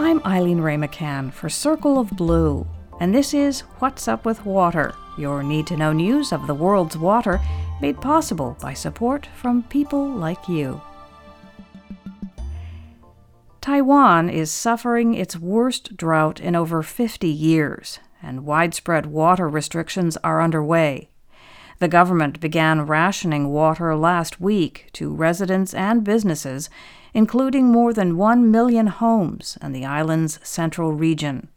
I'm Eileen Wray-McCann for Circle of Blue, and this is What's Up with Water, your need to know news of the world's water made possible by support from people like you. Taiwan is suffering its worst drought in over 50 years, and widespread water restrictions are underway. The government began rationing water last week to residents and businesses, including more than 1 million homes in the island's central region.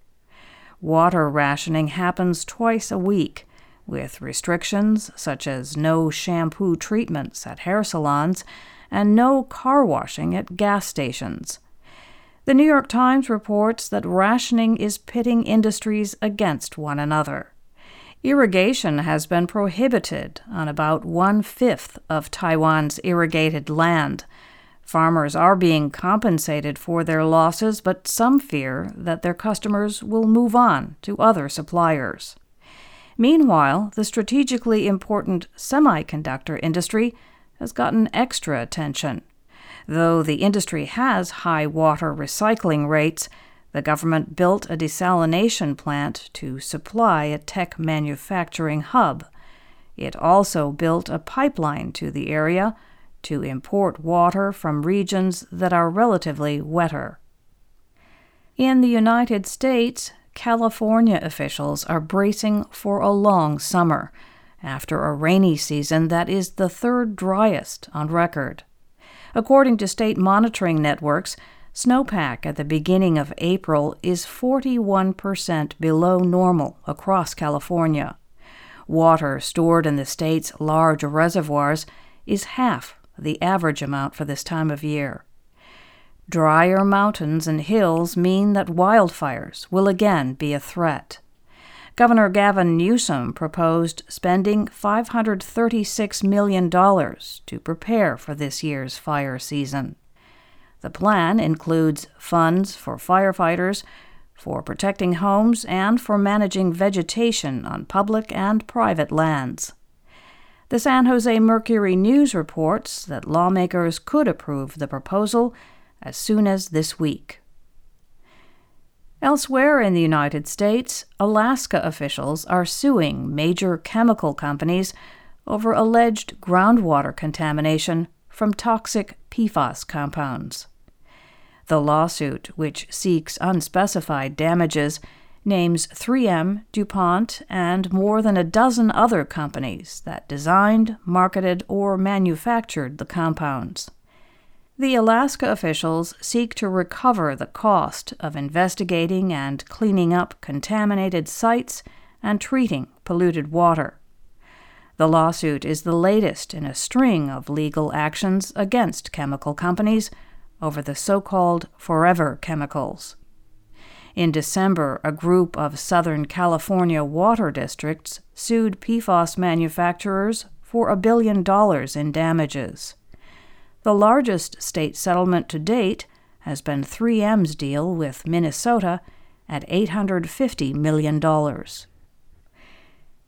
Water rationing happens twice a week, with restrictions such as no shampoo treatments at hair salons and no car washing at gas stations. The New York Times reports that rationing is pitting industries against one another. Irrigation has been prohibited on about one fifth of Taiwan's irrigated land. Farmers are being compensated for their losses, but some fear that their customers will move on to other suppliers. Meanwhile, the strategically important semiconductor industry has gotten extra attention. Though the industry has high water recycling rates, the government built a desalination plant to supply a tech manufacturing hub. It also built a pipeline to the area to import water from regions that are relatively wetter. In the United States, California officials are bracing for a long summer after a rainy season that is the third driest on record. According to state monitoring networks, snowpack at the beginning of April is 41% below normal across California. Water stored in the state's large reservoirs is half the average amount for this time of year. Drier mountains and hills mean that wildfires will again be a threat. Governor Gavin Newsom proposed spending $536 million to prepare for this year's fire season. The plan includes funds for firefighters, for protecting homes, and for managing vegetation on public and private lands. The San Jose Mercury News reports that lawmakers could approve the proposal as soon as this week. Elsewhere in the United States, Alaska officials are suing major chemical companies over alleged groundwater contamination from toxic PFAS compounds. The lawsuit, which seeks unspecified damages, names 3M, DuPont, and more than a dozen other companies that designed, marketed, or manufactured the compounds. The Alaska officials seek to recover the cost of investigating and cleaning up contaminated sites and treating polluted water. The lawsuit is the latest in a string of legal actions against chemical companies over the so called forever chemicals. In December, a group of Southern California water districts sued PFAS manufacturers for a billion dollars in damages. The largest state settlement to date has been 3M's deal with Minnesota at $850 million.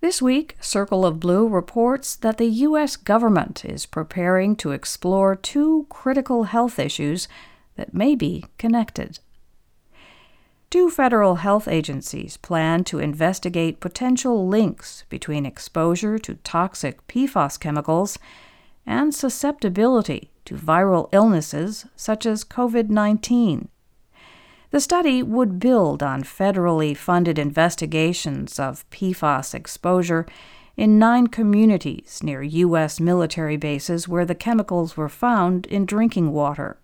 This week, Circle of Blue reports that the U.S. government is preparing to explore two critical health issues that may be connected. Two federal health agencies plan to investigate potential links between exposure to toxic PFAS chemicals and susceptibility to viral illnesses such as COVID 19. The study would build on federally funded investigations of PFAS exposure in nine communities near U.S. military bases where the chemicals were found in drinking water.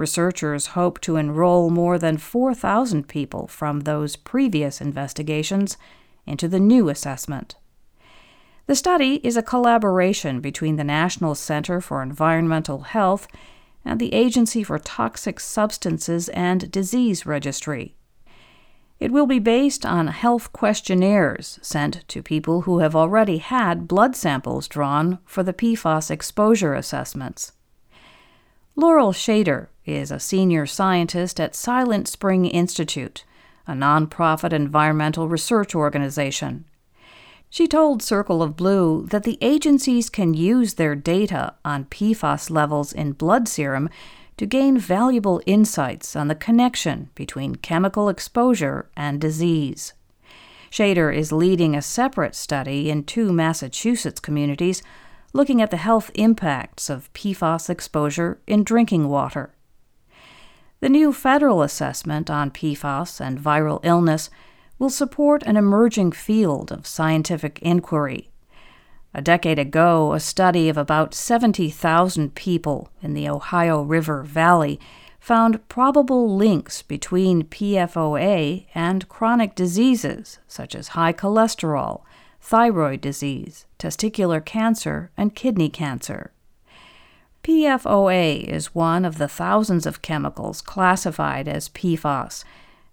Researchers hope to enroll more than 4,000 people from those previous investigations into the new assessment. The study is a collaboration between the National Center for Environmental Health and the Agency for Toxic Substances and Disease Registry. It will be based on health questionnaires sent to people who have already had blood samples drawn for the PFAS exposure assessments. Laurel Schaider is a senior scientist at Silent Spring Institute, a nonprofit environmental research organization. She told Circle of Blue that the agencies can use their data on PFAS levels in blood serum to gain valuable insights on the connection between chemical exposure and disease. Schaider is leading a separate study in two Massachusetts communities looking at the health impacts of PFAS exposure in drinking water. The new federal assessment on PFAS and viral illness will support an emerging field of scientific inquiry. A decade ago, a study of about 70,000 people in the Ohio River Valley found probable links between PFOA and chronic diseases such as high cholesterol, thyroid disease, testicular cancer, and kidney cancer. PFOA is one of the thousands of chemicals classified as PFAS.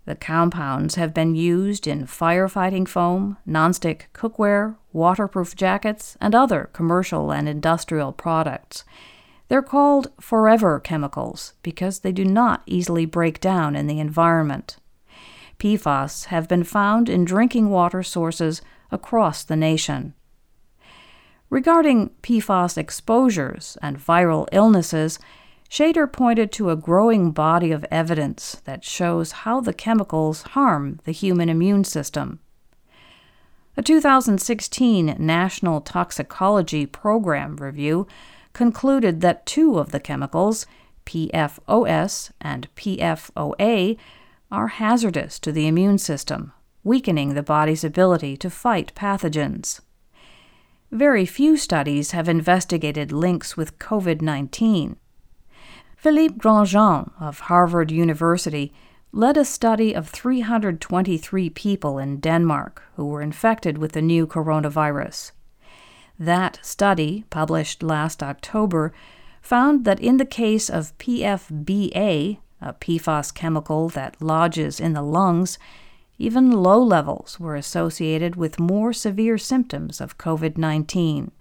The compounds have been used in firefighting foam, nonstick cookware, waterproof jackets, and other commercial and industrial products. They're called forever chemicals because they do not easily break down in the environment. PFAS have been found in drinking water sources across the nation. Regarding PFAS exposures and viral illnesses, Schaider pointed to a growing body of evidence that shows how the chemicals harm the human immune system. A 2016 National Toxicology Program review concluded that two of the chemicals, PFOS and PFOA, are hazardous to the immune system, weakening the body's ability to fight pathogens. Very few studies have investigated links with COVID 19. Philippe Grandjean of Harvard University led a study of 323 people in Denmark who were infected with the new coronavirus. That study, published last October, found that in the case of PFBA, a PFAS chemical that lodges in the lungs, even low levels were associated with more severe symptoms of COVID 19.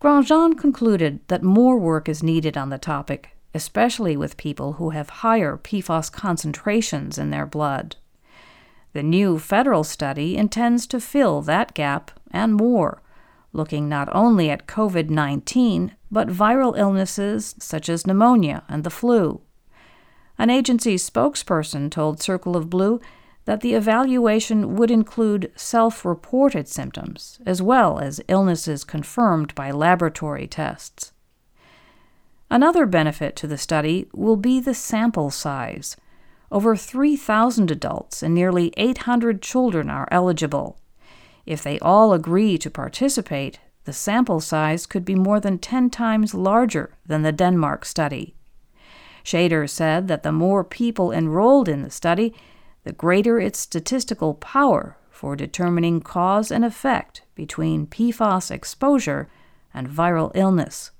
Grandjean concluded that more work is needed on the topic, especially with people who have higher PFAS concentrations in their blood. The new federal study intends to fill that gap and more, looking not only at COVID 19, but viral illnesses such as pneumonia and the flu. An agency spokesperson told Circle of Blue that the evaluation would include self reported symptoms, as well as illnesses confirmed by laboratory tests. Another benefit to the study will be the sample size. Over 3,000 adults and nearly 800 children are eligible. If they all agree to participate, the sample size could be more than 10 times larger than the Denmark study. Schaider said that the more people enrolled in the study, the greater its statistical power for determining cause and effect between PFAS exposure and viral illness.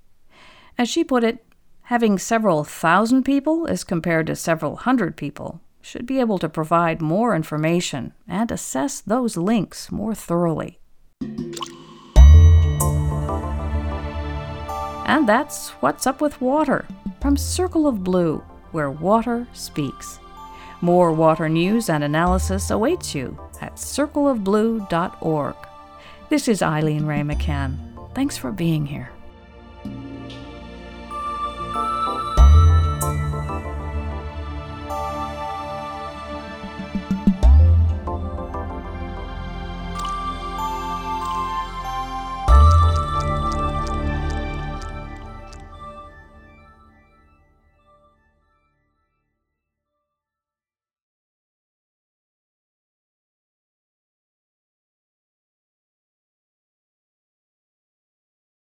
As she put it, having several thousand people as compared to several hundred people should be able to provide more information and assess those links more thoroughly. And that's What's Up with Water from Circle of Blue, where water speaks. More water news and analysis awaits you at circleofblue.org. This is Eileen Wray-McCann. Thanks for being here.